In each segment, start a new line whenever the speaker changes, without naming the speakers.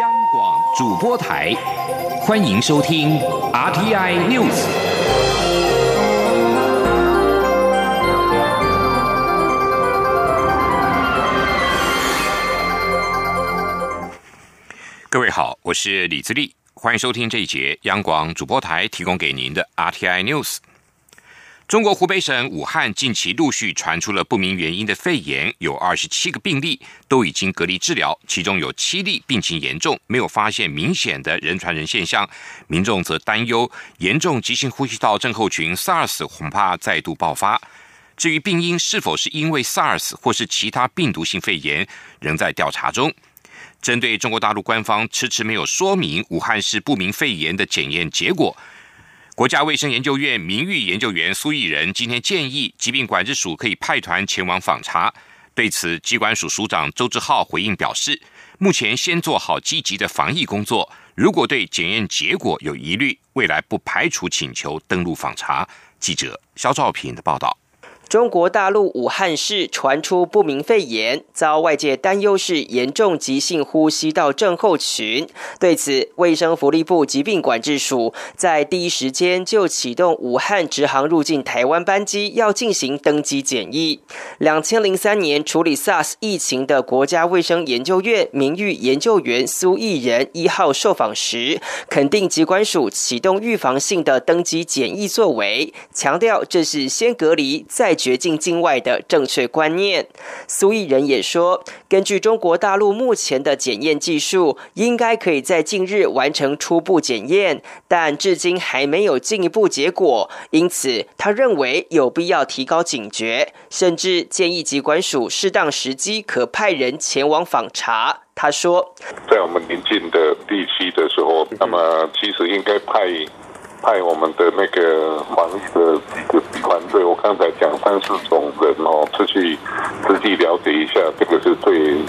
央广主播台，欢迎收听 RTI News。各位好，我是李自立，欢迎收听这一节央广主播台提供给您的 RTI News。中国湖北省武汉近期陆续传出了不明原因的肺炎，有二十七个病例都已经隔离治疗，其中有七例病情严重，没有发现明显的人传人现象。民众则担忧严重急性呼吸道症候群 SARS 恐怕再度爆发。至于病因是否是因为 SARS 或是其他病毒性肺炎，仍在调查中。针对中国大陆官方迟迟没有说明武汉市不明肺炎的检验结果。国家卫生研究院名誉研究员苏益仁今天建议疾病管制署可以派团前往访查。对此，机管署署长周志浩回应表示，目前先做好积极的防疫工作，如果对检验结果有疑虑，未来不排除请求登陆访查。记者肖兆平的报道。
中国大陆武汉市传出不明肺炎，遭外界担忧是严重急性呼吸道症候群。对此，卫生福利部疾病管制署在第一时间就启动武汉直航入境台湾班机要进行登机检疫。两千零三年处理 SARS 疫情的国家卫生研究院名誉研究员苏益仁一号受访时，肯定疾管署启动预防性的登机检疫作为，强调这是先隔离再。绝境境外的正确观念，苏益仁也说，根据中国大陆目前的检验技术，应该可以在近日完成初步检验，但至今还没有进一步结果，因此他认为有必要提高警觉，甚至建议疾管署适当时机可派人前往访查。他说，在我们临近的地区的时候，那么其实应该派。派我们的那个防疫的几个团队，我刚才讲三四种人哦，出去实际了解一下，这个是最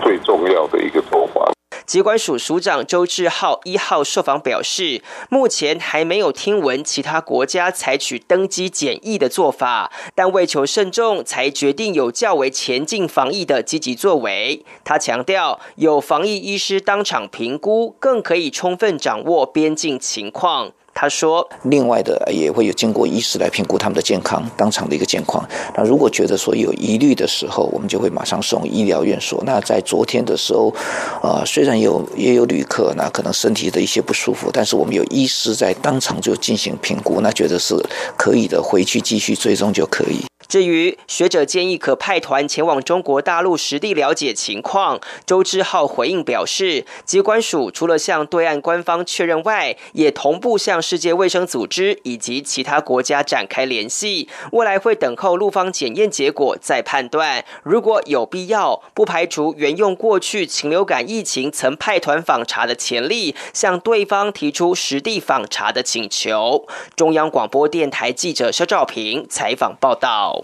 最重要的一个做法。疾管署署长周志浩一号受访表示，目前还没有听闻其他国家采取登机检疫的做法，但为求慎重，才决定有较为前进防疫的积极作为。他强调，有防疫医师当场评估，更可以充分掌握边境情况。他说：“另外的也会有经过医师来评估他们的健康，当场的一个健况。那如果觉得说有疑虑的时候，我们就会马上送医疗院所。那在昨天的时候，呃，虽然有也有旅客，那可能身体的一些不舒服，但是我们有医师在当场就进行评估，那觉得是可以的，回去继续追踪就可以。”至于学者建议可派团前往中国大陆实地了解情况，周志浩回应表示，机关署除了向对岸官方确认外，也同步向世界卫生组织以及其他国家展开联系，未来会等候陆方检验结果再判断。如果有必要，不排除沿用过去禽流感疫情曾派团访查的潜力，向对方提出实地访查的请求。中央广播电台记者肖兆平采访报道。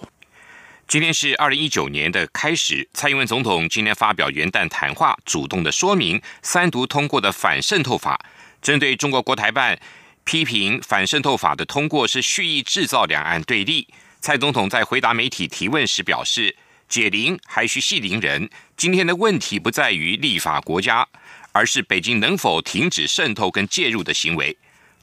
今天是二零一九年的开始，蔡英文总统今天发表元旦谈话，主动的说明三读通过的反渗透法。针对中国国台办批评反渗透法的通过是蓄意制造两岸对立，蔡总统在回答媒体提问时表示：“解铃还需系铃人，今天的问题不在于立法国家，而是北京能否停止渗透跟介入的行为。”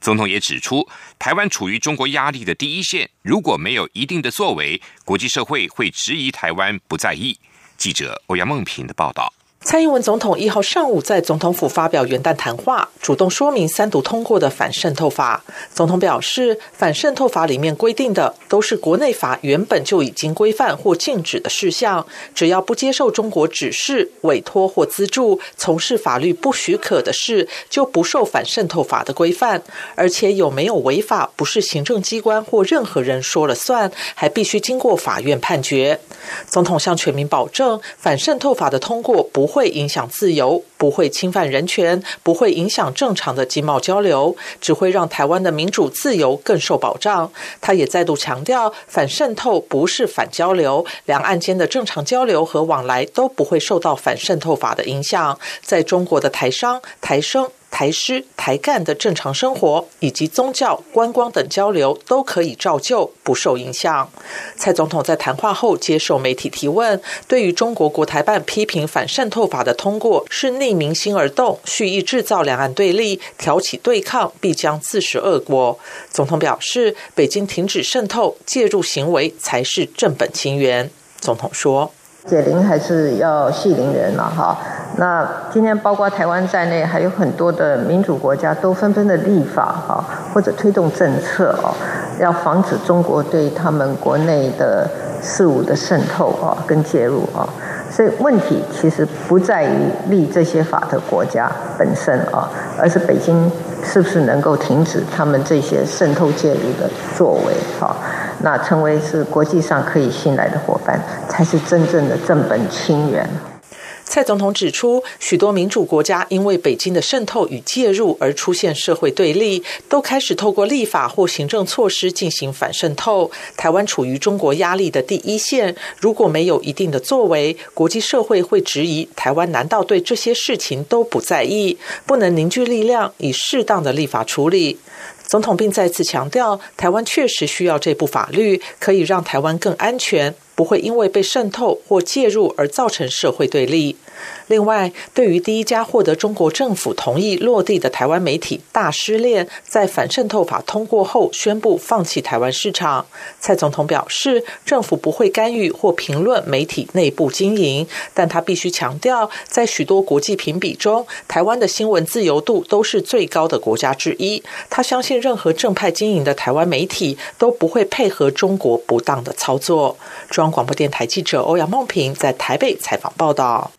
总统也指出，台湾处于中国压力的第一线，如果没有一定的作为，国际社会会质疑台湾不在意。记者欧阳梦平的报道。
蔡英文总统一号上午在总统府发表元旦谈话，主动说明三读通过的反渗透法。总统表示，反渗透法里面规定的都是国内法原本就已经规范或禁止的事项，只要不接受中国指示、委托或资助，从事法律不许可的事，就不受反渗透法的规范。而且有没有违法，不是行政机关或任何人说了算，还必须经过法院判决。总统向全民保证，反渗透法的通过不。会影响自由，不会侵犯人权，不会影响正常的经贸交流，只会让台湾的民主自由更受保障。他也再度强调，反渗透不是反交流，两岸间的正常交流和往来都不会受到反渗透法的影响。在中国的台商、台生。台师、台干的正常生活以及宗教、观光等交流都可以照旧，不受影响。蔡总统在谈话后接受媒体提问，对于中国国台办批评反渗透法的通过是逆民心而动，蓄意制造两岸对立，挑起对抗，必将自食恶果。总统表示，北京停止渗透介入行为才是正本清源。总统说。
解铃还是要系铃人了哈。那今天包括台湾在内，还有很多的民主国家都纷纷的立法哈，或者推动政策哦，要防止中国对他们国内的事务的渗透啊跟介入啊。所以问题其实不在于立这些法的国家本身啊，而是北京是不是能够停止他们这些渗透介入的作为啊？那成为是国际上可以信赖的伙伴，才是真正的正本清源。
蔡总统指出，许多民主国家因为北京的渗透与介入而出现社会对立，都开始透过立法或行政措施进行反渗透。台湾处于中国压力的第一线，如果没有一定的作为，国际社会会质疑台湾难道对这些事情都不在意？不能凝聚力量，以适当的立法处理。总统并再次强调，台湾确实需要这部法律，可以让台湾更安全。不会因为被渗透或介入而造成社会对立。另外，对于第一家获得中国政府同意落地的台湾媒体“大失恋”，在反渗透法通过后宣布放弃台湾市场，蔡总统表示，政府不会干预或评论媒体内部经营，但他必须强调，在许多国际评比中，台湾的新闻自由度都是最高的国家之一。他相信，任何正派经营的台湾媒体都不会配合中国不当的操作。中央广播电台记者欧阳梦平在台北采访报道。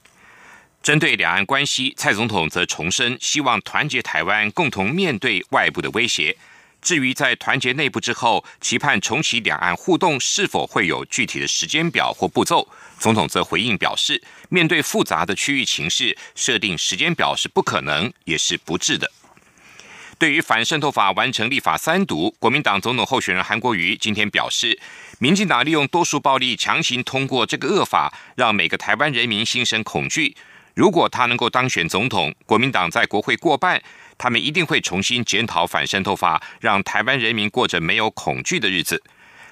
针对两岸关系，蔡总统则重申希望团结台湾，共同面对外部的威胁。至于在团结内部之后，期盼重启两岸互动是否会有具体的时间表或步骤，总统则回应表示，面对复杂的区域情势，设定时间表是不可能，也是不智的。对于反渗透法完成立法三读，国民党总统候选人韩国瑜今天表示。民进党利用多数暴力强行通过这个恶法，让每个台湾人民心生恐惧。如果他能够当选总统，国民党在国会过半，他们一定会重新检讨反渗透法，让台湾人民过着没有恐惧的日子。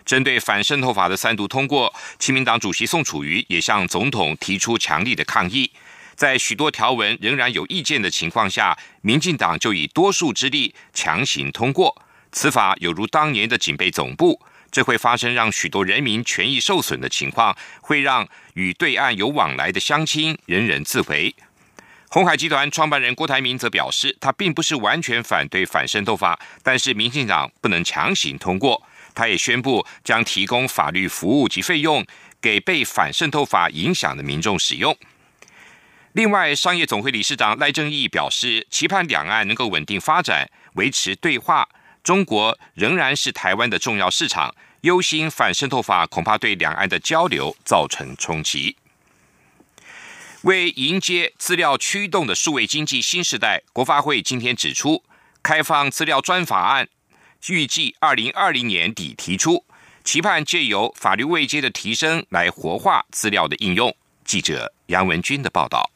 针对反渗透法的三读通过，亲民党主席宋楚瑜也向总统提出强力的抗议。在许多条文仍然有意见的情况下，民进党就以多数之力强行通过此法，有如当年的警备总部。这会发生让许多人民权益受损的情况，会让与对岸有往来的乡亲人人自危。红海集团创办人郭台铭则表示，他并不是完全反对反渗透法，但是民进党不能强行通过。他也宣布将提供法律服务及费用给被反渗透法影响的民众使用。另外，商业总会理事长赖正义表示，期盼两岸能够稳定发展，维持对话。中国仍然是台湾的重要市场，忧心反渗透法恐怕对两岸的交流造成冲击。为迎接资料驱动的数位经济新时代，国发会今天指出，开放资料专法案预计二零二零年底提出，期盼借由法律位阶的提升来活化资料的应用。记者杨文军的报道。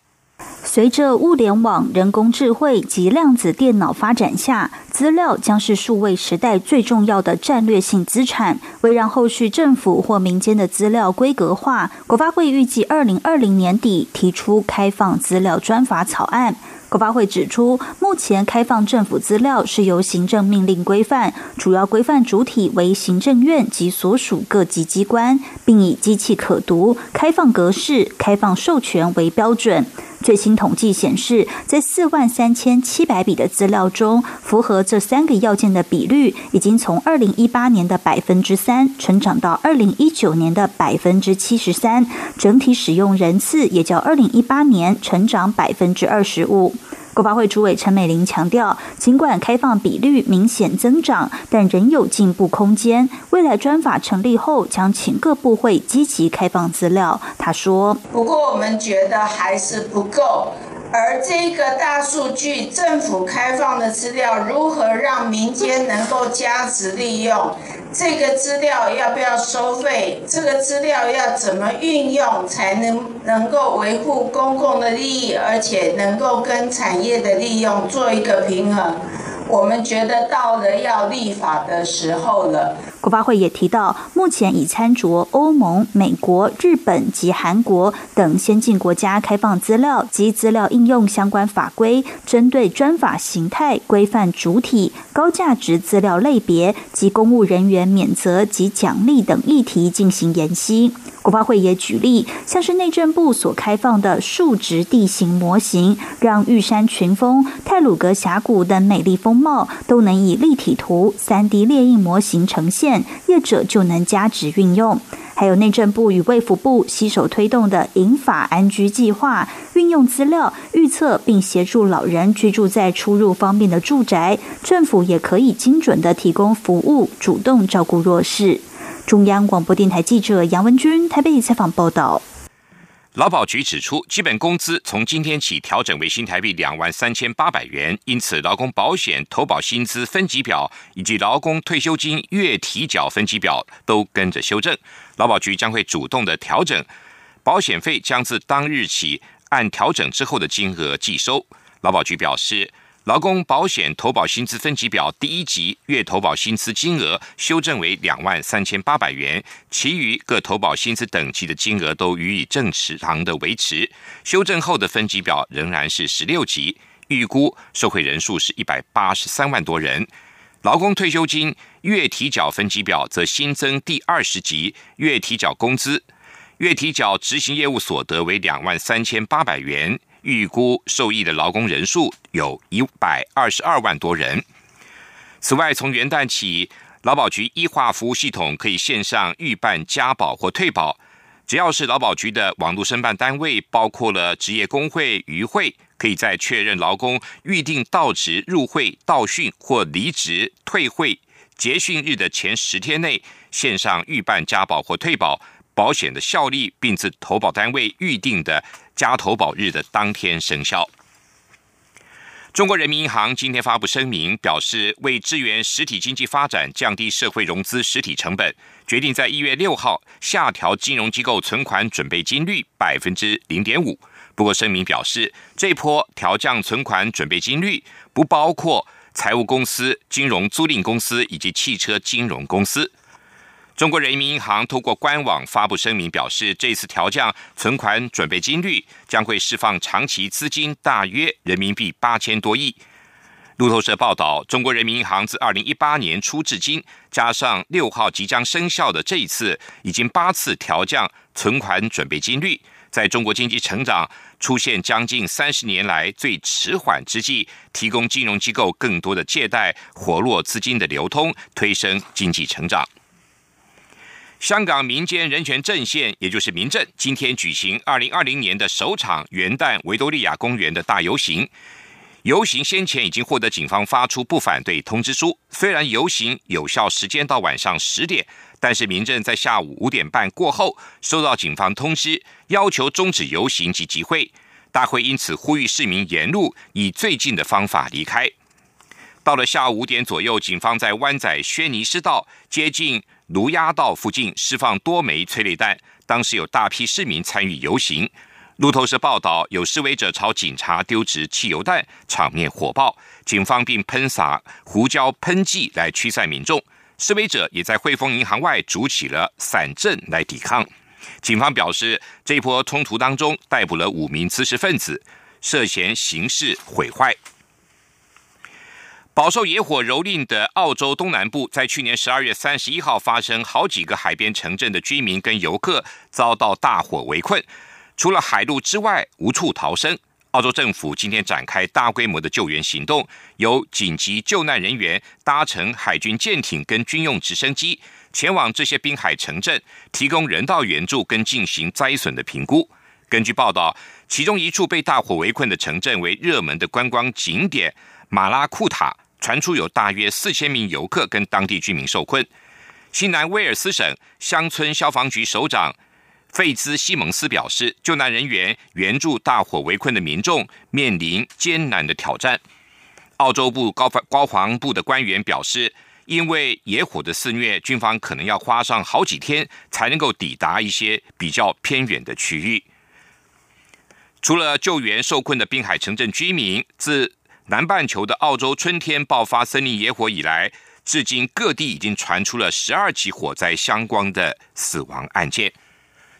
随着物联网、人工智慧及量子电脑发展下，资料将是数位时代最重要的战略性资产。为让后续政府或民间的资料规格化，国发会预计二零二零年底提出开放资料专法草案。国发会指出，目前开放政府资料是由行政命令规范，主要规范主体为行政院及所属各级机关，并以机器可读、开放格式、开放授权为标准。最新统计显示，在四万三千七百笔的资料中，符合这三个要件的比率，已经从二零一八年的百分之三成长到二零一九年的百分之七十三，整体使用人次也较二零一八年成长百分之二十五。国发会主委陈美玲强调，尽管开放比率明显增长，但仍有进步空间。未来专法成立后，将请各部会积极开放资料。他说：“
不过我们觉得还是不够，而这个大数据政府开放的资料，如何让民间能够加值利用？”这个资料要不要收费？这个资料要怎么运用才能能够维护公共的利益，而且能够跟产业的利用做一个平衡？我们觉得到了要立法的时候了。
国发会也提到，目前已参酌欧盟、美国、日本及韩国等先进国家开放资料及资料应用相关法规，针对专法形态、规范主体、高价值资料类别及公务人员免责及奖励等议题进行研析。国发会也举例，像是内政部所开放的数值地形模型，让玉山群峰、泰鲁阁峡谷等美丽风貌都能以立体图、三 D 列印模型呈现，业者就能加值运用。还有内政部与卫福部携手推动的银法安居计划，运用资料预测并协助老人居住在出入方便的住宅，政府也可以精准的提供服务，主动照顾弱势。中央广播电台记者杨文君台北采访报道。
劳保局指出，基本工资从今天起调整为新台币两万三千八百元，因此劳工保险投保薪资分级表以及劳工退休金月提缴分级表都跟着修正。劳保局将会主动的调整保险费，将自当日起按调整之后的金额计收。劳保局表示。劳工保险投保薪资分级表第一级月投保薪资金额修正为两万三千八百元，其余各投保薪资等级的金额都予以正常的维持。修正后的分级表仍然是十六级，预估受惠人数是一百八十三万多人。劳工退休金月提缴分级表则新增第二十级月提缴工资，月提缴执行业务所得为两万三千八百元。预估受益的劳工人数有一百二十二万多人。此外，从元旦起，劳保局医化服务系统可以线上预办加保或退保。只要是劳保局的网络申办单位，包括了职业工会、渔会，可以在确认劳工预定到职、入会、到训或离职、退会、结训日的前十天内，线上预办加保或退保。保险的效力，并自投保单位预定的加投保日的当天生效。中国人民银行今天发布声明，表示为支援实体经济发展、降低社会融资实体成本，决定在一月六号下调金融机构存款准备金率百分之零点五。不过，声明表示，这波调降存款准备金率不包括财务公司、金融租赁公司以及汽车金融公司。中国人民银行通过官网发布声明，表示这次调降存款准备金率将会释放长期资金，大约人民币八千多亿。路透社报道，中国人民银行自二零一八年初至今，加上六号即将生效的这一次，已经八次调降存款准备金率，在中国经济成长出现将近三十年来最迟缓之际，提供金融机构更多的借贷，活络资金的流通，推升经济成长。香港民间人权阵线，也就是民阵，今天举行二零二零年的首场元旦维多利亚公园的大游行。游行先前已经获得警方发出不反对通知书，虽然游行有效时间到晚上十点，但是民阵在下午五点半过后收到警方通知，要求终止游行及集会。大会因此呼吁市民沿路以最近的方法离开。到了下午五点左右，警方在湾仔轩尼诗道接近。卢押道附近释放多枚催泪弹，当时有大批市民参与游行。路透社报道，有示威者朝警察丢掷汽油弹，场面火爆，警方并喷洒胡椒喷剂来驱散民众。示威者也在汇丰银行外筑起了伞阵来抵抗。警方表示，这波冲突当中逮捕了五名知识分子，涉嫌刑事毁坏。饱受野火蹂躏的澳洲东南部，在去年十二月三十一号发生好几个海边城镇的居民跟游客遭到大火围困，除了海路之外无处逃生。澳洲政府今天展开大规模的救援行动，由紧急救难人员搭乘海军舰艇跟军用直升机前往这些滨海城镇，提供人道援助跟进行灾损的评估。根据报道，其中一处被大火围困的城镇为热门的观光景点马拉库塔。传出有大约四千名游客跟当地居民受困。新南威尔斯省乡村消防局首长费兹西蒙斯表示，救难人员援助大火围困的民众面临艰难的挑战。澳洲部高防高防部的官员表示，因为野火的肆虐，军方可能要花上好几天才能够抵达一些比较偏远的区域。除了救援受困的滨海城镇居民，自南半球的澳洲春天爆发森林野火以来，至今各地已经传出了十二起火灾相关的死亡案件。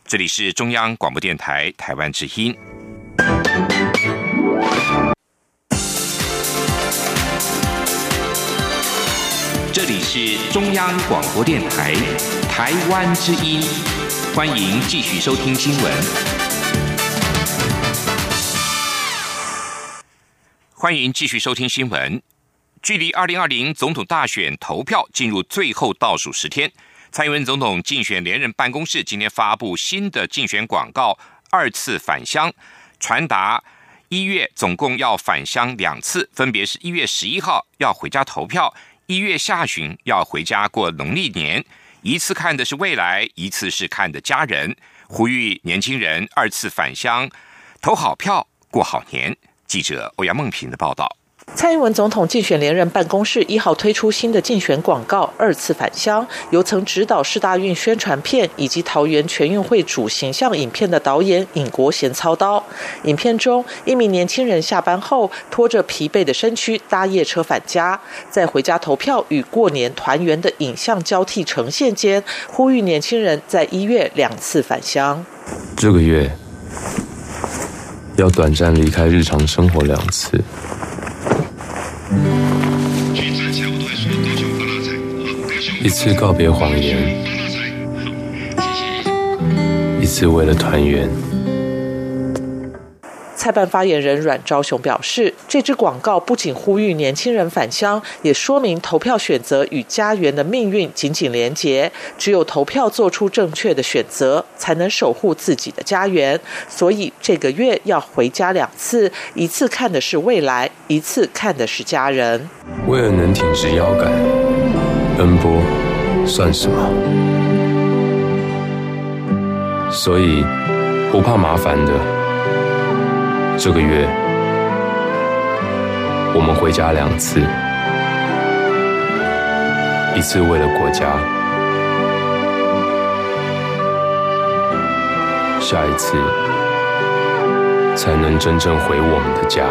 这里是中央广播电台台湾之音。这里是中央广播电台台湾之音，欢迎继续收听新闻。欢迎继续收听新闻。距离二零二零总统大选投票进入最后倒数十天，蔡英文总统竞选连任办公室今天发布新的竞选广告，二次返乡，传达一月总共要返乡两次，分别是一月十一号要回家投票，一月下旬要回家过农历年。一次看的是未来，一次是看的家人，呼吁年轻人二次返乡，投好票，过好年。记者欧阳梦平的报道：
蔡英文总统竞选连任办公室一号推出新的竞选广告，二次返乡，由曾指导市大运宣传片以及桃园全运会主形象影片的导演尹国贤操刀。影片中，一名年轻人下班后拖着疲惫的身躯搭夜车返家，在回家投票与过年团圆的影像交替呈现间，呼吁年轻人在一月两次返乡。
这个月。要短暂离开日常生活两次，一次告别谎言，一次为了团圆。
蔡办发言人阮昭雄表示，这支广告不仅呼吁年轻人返乡，也说明投票选择与家园的命运紧紧连结。只有投票做出正确的选择，才能守护自己的家园。所以这个月要回家两次，一次看的是未来，一次看的是家人。
为了能挺直腰杆，奔波算什么？所以不怕麻烦的。这个月，我们回家两次，一次为了国家，下一次才能真正回我们的家。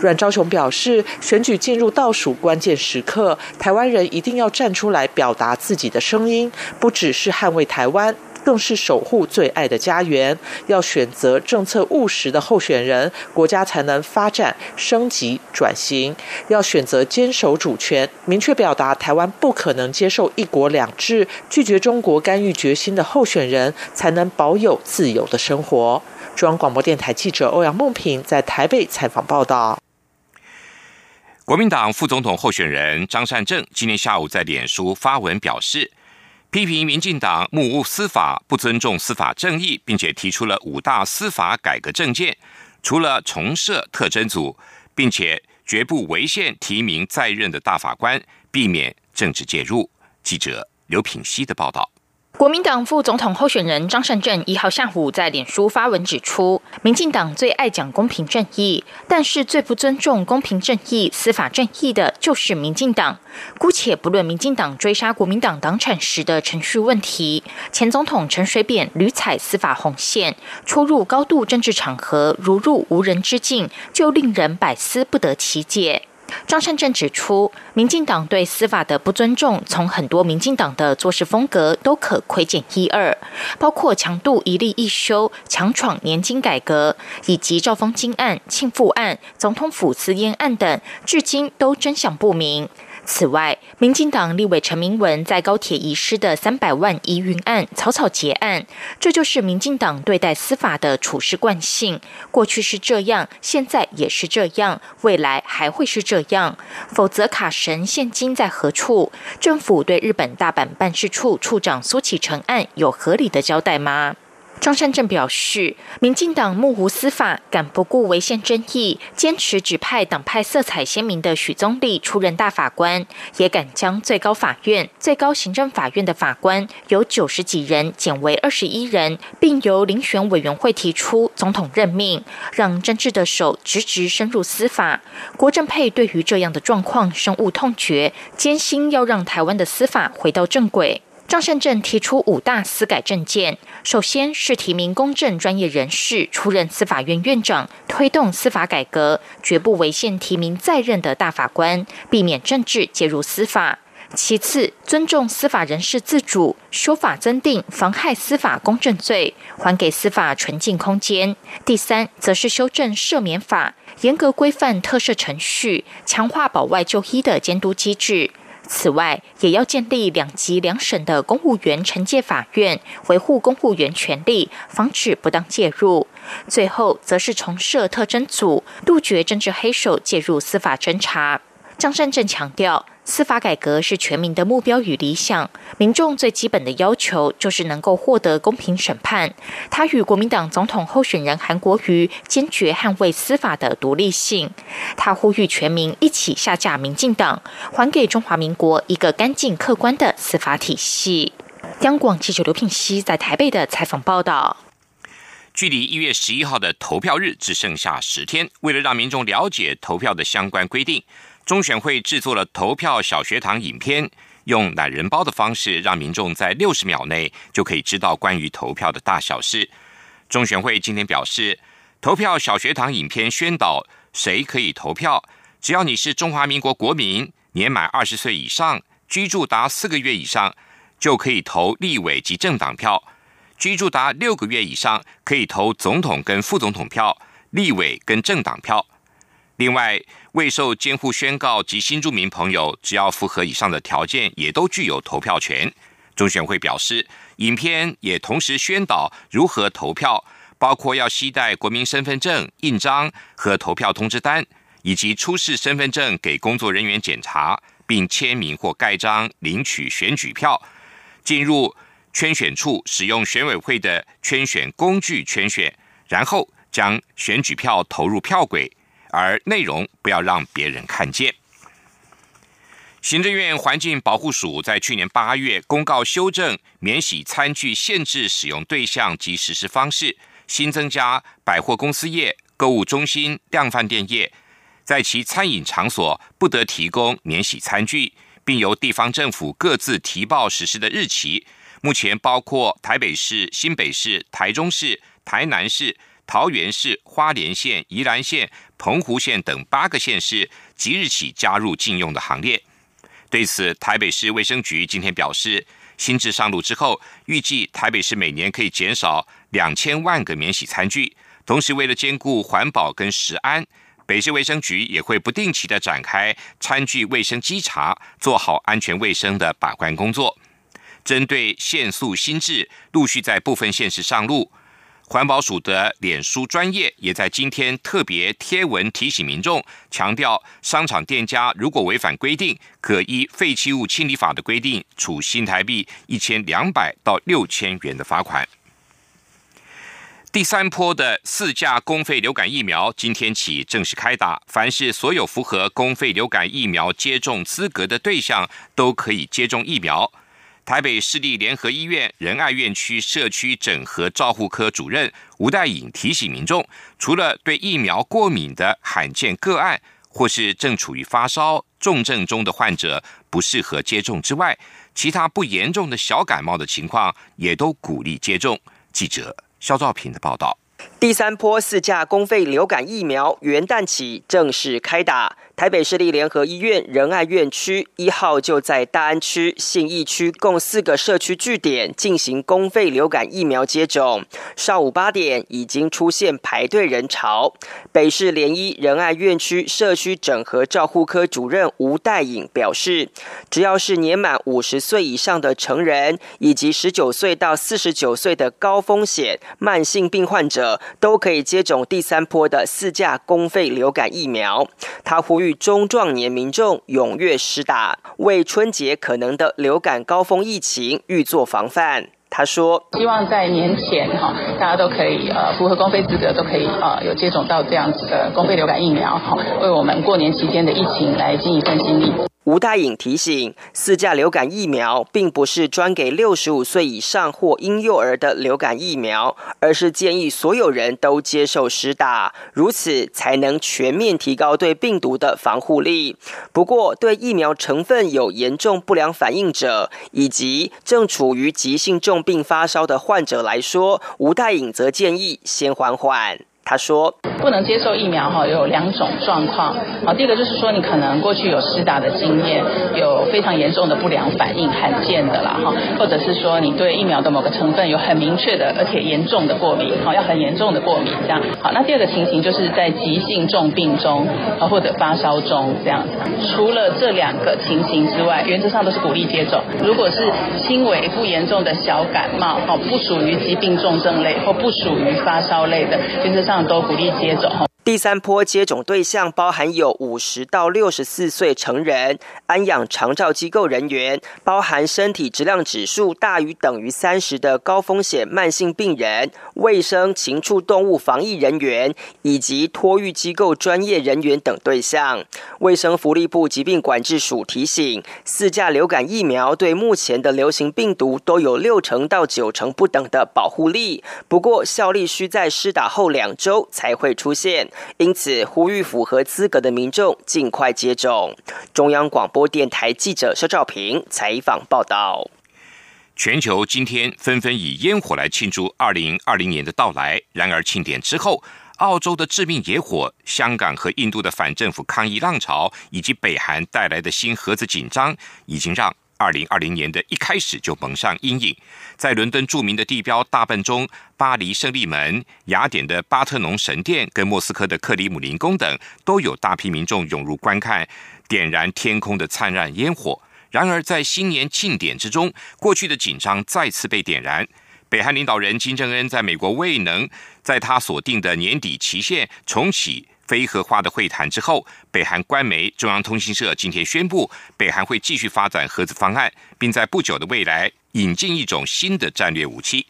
阮昭雄表示，选举进入倒数关键时刻，台湾人一定要站出来表达自己的声音，不只是捍卫台湾。更是守护最爱的家园，要选择政策务实的候选人，国家才能发展升级转型。要选择坚守主权、明确表达台湾不可能接受一国两制、拒绝中国干预决心的候选人，才能保有自由的生活。中央广播电台记者欧阳梦平在台北采访报道。
国民党副总统候选人张善政今天下午在脸书发文表示。批评民进党目无司法、不尊重司法正义，并且提出了五大司法改革政见，除了重设特侦组，并且绝不违宪提名在任的大法官，避免政治介入。记者刘品熙的报道。
国民党副总统候选人张善政一号下午在脸书发文指出，民进党最爱讲公平正义，但是最不尊重公平正义、司法正义的就是民进党。姑且不论民进党追杀国民党党产时的程序问题，前总统陈水扁屡踩司法红线，出入高度政治场合如入无人之境，就令人百思不得其解。张善政指出，民进党对司法的不尊重，从很多民进党的做事风格都可窥见一二，包括强度一例一休、强闯年金改革，以及赵峰金案、庆父案、总统府私烟案等，至今都真相不明。此外，民进党立委陈明文在高铁遗失的三百万疑云案草草结案，这就是民进党对待司法的处事惯性。过去是这样，现在也是这样，未来还会是这样。否则，卡神现金在何处？政府对日本大阪办事处处长苏启成案有合理的交代吗？张善政表示，民进党目无司法，敢不顾违宪争议，坚持指派党派色彩鲜明的许宗力出任大法官，也敢将最高法院、最高行政法院的法官由九十几人减为二十一人，并由遴选委员会提出总统任命，让政治的手直直深入司法。郭正佩对于这样的状况深恶痛绝，坚信要让台湾的司法回到正轨。张善政提出五大司改政见，首先是提名公正专业人士出任司法院院长，推动司法改革，绝不违宪提名在任的大法官，避免政治介入司法。其次，尊重司法人士自主，修法增定妨害司法公正罪，还给司法纯净空间。第三，则是修正赦免法，严格规范特赦程序，强化保外就医的监督机制。此外，也要建立两级两省的公务员惩戒法院，维护公务员权利，防止不当介入。最后，则是重设特征组，杜绝政治黑手介入司法侦查。张善政强调。司法改革是全民的目标与理想，民众最基本的要求就是能够获得公平审判。他与国民党总统候选人韩国瑜坚决捍卫司法的独立性。他呼吁全民一起下架民进党，还给中华民国一个干净客观的司法体系。央广记者刘品熙在台北的采访报道。
距离一月十一号的投票日只剩下十天，为了让民众了解投票的相关规定。中选会制作了投票小学堂影片，用懒人包的方式，让民众在六十秒内就可以知道关于投票的大小事。中选会今天表示，投票小学堂影片宣导谁可以投票，只要你是中华民国国民，年满二十岁以上，居住达四个月以上，就可以投立委及政党票；居住达六个月以上，可以投总统跟副总统票、立委跟政党票。另外，未受监护宣告及新住民朋友，只要符合以上的条件，也都具有投票权。中选会表示，影片也同时宣导如何投票，包括要携带国民身份证印章和投票通知单，以及出示身份证给工作人员检查，并签名或盖章领取选举票。进入圈选处，使用选委会的圈选工具圈选，然后将选举票投入票轨。而内容不要让别人看见。行政院环境保护署在去年八月公告修正免洗餐具限制使用对象及实施方式，新增加百货公司业、购物中心、量饭店业在其餐饮场所不得提供免洗餐具，并由地方政府各自提报实施的日期。目前包括台北市、新北市、台中市、台南市。桃园市、花莲县、宜兰县、澎湖县等八个县市即日起加入禁用的行列。对此，台北市卫生局今天表示，新制上路之后，预计台北市每年可以减少两千万个免洗餐具。同时，为了兼顾环保跟食安，北市卫生局也会不定期的展开餐具卫生稽查，做好安全卫生的把关工作。针对限速新制，陆续在部分县市上路。环保署的脸书专业也在今天特别贴文提醒民众，强调商场店家如果违反规定，可依废弃物清理法的规定，处新台币一千两百到六千元的罚款。第三波的四价公费流感疫苗今天起正式开打，凡是所有符合公费流感疫苗接种资格的对象，都可以接种疫苗。台北市立联合医院仁爱院区社区整合照护科主任吴代颖提醒民众，除了对疫苗过敏的罕见个案，或是正处于发烧重症中的患者不适合接种之外，其他不严重的小感冒的情况，也都鼓励接种。记者肖兆平的报道。
第三波四价公费流感疫苗元旦起正式开打。台北市立联合医院仁爱院区一号就在大安区、信义区共四个社区据点进行公费流感疫苗接种。上午八点已经出现排队人潮。北市联医仁爱院区社区整合照护科主任吴代颖表示，只要是年满五十岁以上的成人，以及十九岁到四十九岁的高风险慢性病患者，都可以接种第三波的四价公费流感疫苗。他呼吁。中壮年民众踊跃施打，为春节可能的流感高峰疫情预做防范。他说：“
希望在年前哈，大家都可以呃符合公费资格，都可以呃有接种到这样子的公费流感疫苗哈，为我们过年期间的疫情来尽一份心力。”
吴大颖提醒，四价流感疫苗并不是专给六十五岁以上或婴幼儿的流感疫苗，而是建议所有人都接受施打，如此才能全面提高对病毒的防护力。不过，对疫苗成分有严重不良反应者以及正处于急性重病发烧的患者来说，吴大颖则建议先缓缓。他说：“
不能接受疫苗哈，有两种状况。好，第一个就是说你可能过去有施打的经验，有非常严重的不良反应，罕见的啦哈，或者是说你对疫苗的某个成分有很明确的而且严重的过敏，好，要很严重的过敏这样。好，那第二个情形就是在急性重病中啊或者发烧中这样。除了这两个情形之外，原则上都是鼓励接种。如果是轻微不严重的小感冒，好，不属于疾病重症类或不属于发烧类的，原则上。”都鼓励接种。
第三波接种对象包含有五十到六十四岁成人、安养长照机构人员，包含身体质量指数大于等于三十的高风险慢性病人、卫生禽畜动物防疫人员以及托育机构专业人员等对象。卫生福利部疾病管制署提醒，四价流感疫苗对目前的流行病毒都有六成到九成不等的保护力，不过效力需在施打后两周才会出现。因此，呼吁符合资格的民众尽快接种。中央广播电台记者肖兆平采访报道。
全球今天纷纷以烟火来庆祝二零二零年的到来。然而，庆典之后，澳洲的致命野火、香港和印度的反政府抗议浪潮，以及北韩带来的新核子紧张，已经让。二零二零年的一开始就蒙上阴影，在伦敦著名的地标大笨钟、巴黎胜利门、雅典的巴特农神殿跟莫斯科的克里姆林宫等，都有大批民众涌入观看点燃天空的灿烂烟火。然而，在新年庆典之中，过去的紧张再次被点燃。北韩领导人金正恩在美国未能在他所定的年底期限重启。非核化的会谈之后，北韩官媒中央通讯社今天宣布，北韩会继续发展核子方案，并在不久的未来引进一种新的战略武器。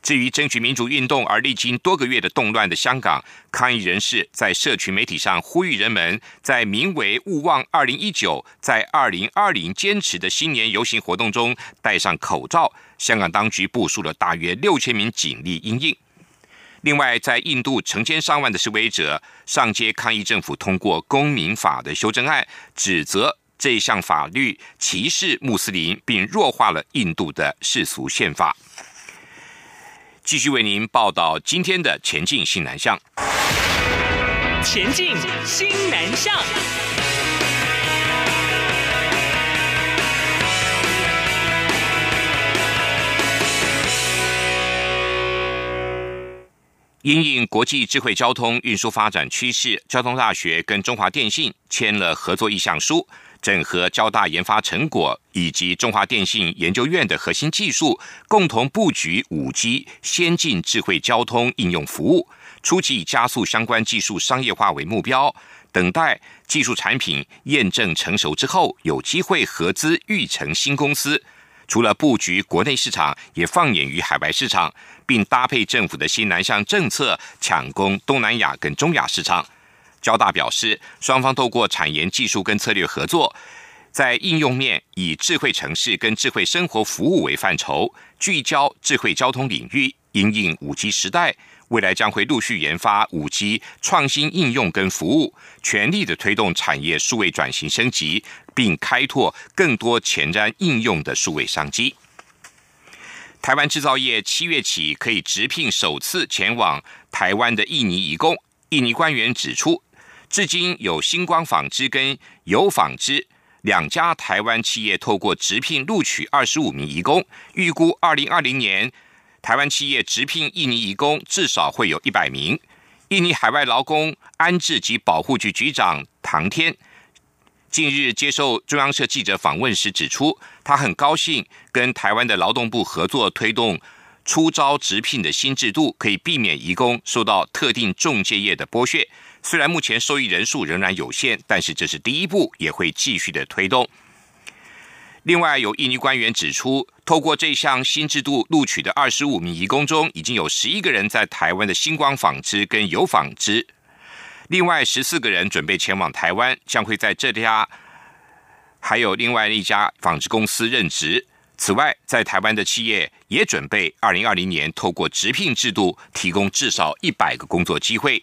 至于争取民主运动而历经多个月的动乱的香港，抗议人士在社群媒体上呼吁人们在名为“勿忘二零一九，在二零二零坚持”的新年游行活动中戴上口罩。香港当局部署了大约六千名警力应应。另外，在印度成千上万的示威者上街抗议政府通过公民法的修正案，指责这项法律歧视穆斯林，并弱化了印度的世俗宪法。继续为您报道今天的前进新南向。前进新南向。因应国际智慧交通运输发展趋势，交通大学跟中华电信签了合作意向书，整合交大研发成果以及中华电信研究院的核心技术，共同布局五 G 先进智慧交通应用服务，初期以加速相关技术商业化为目标，等待技术产品验证成熟之后，有机会合资育成新公司。除了布局国内市场，也放眼于海外市场，并搭配政府的新南向政策，抢攻东南亚跟中亚市场。交大表示，双方透过产研技术跟策略合作，在应用面以智慧城市跟智慧生活服务为范畴，聚焦智慧交通领域，应应五 G 时代。未来将会陆续研发五 G 创新应用跟服务，全力的推动产业数位转型升级，并开拓更多前瞻应用的数位商机。台湾制造业七月起可以直聘首次前往台湾的印尼移工。印尼官员指出，至今有星光纺织跟油纺织两家台湾企业透过直聘录取二十五名移工，预估二零二零年。台湾企业直聘印尼移工至少会有一百名。印尼海外劳工安置及保护局局长唐天近日接受中央社记者访问时指出，他很高兴跟台湾的劳动部合作，推动出招直聘的新制度，可以避免移工受到特定中介业的剥削。虽然目前受益人数仍然有限，但是这是第一步，也会继续的推动。另外，有印尼官员指出，透过这项新制度录取的二十五名移工中，已经有十一个人在台湾的星光纺织跟油纺织，另外十四个人准备前往台湾，将会在这家还有另外一家纺织公司任职。此外，在台湾的企业也准备二零二零年透过直聘制度提供至少一百个工作机会。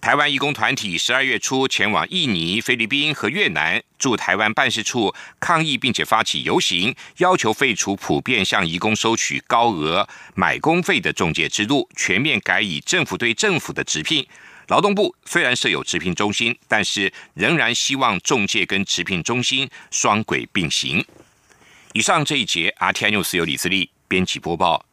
台湾义工团体十二月初前往印尼、菲律宾和越南驻台湾办事处抗议，并且发起游行，要求废除普遍向义工收取高额买工费的中介制度，全面改以政府对政府的直聘。劳动部虽然设有直聘中心，但是仍然希望中介跟直聘中心双轨并行。以上这一节，RTI News 由李自力编辑播报。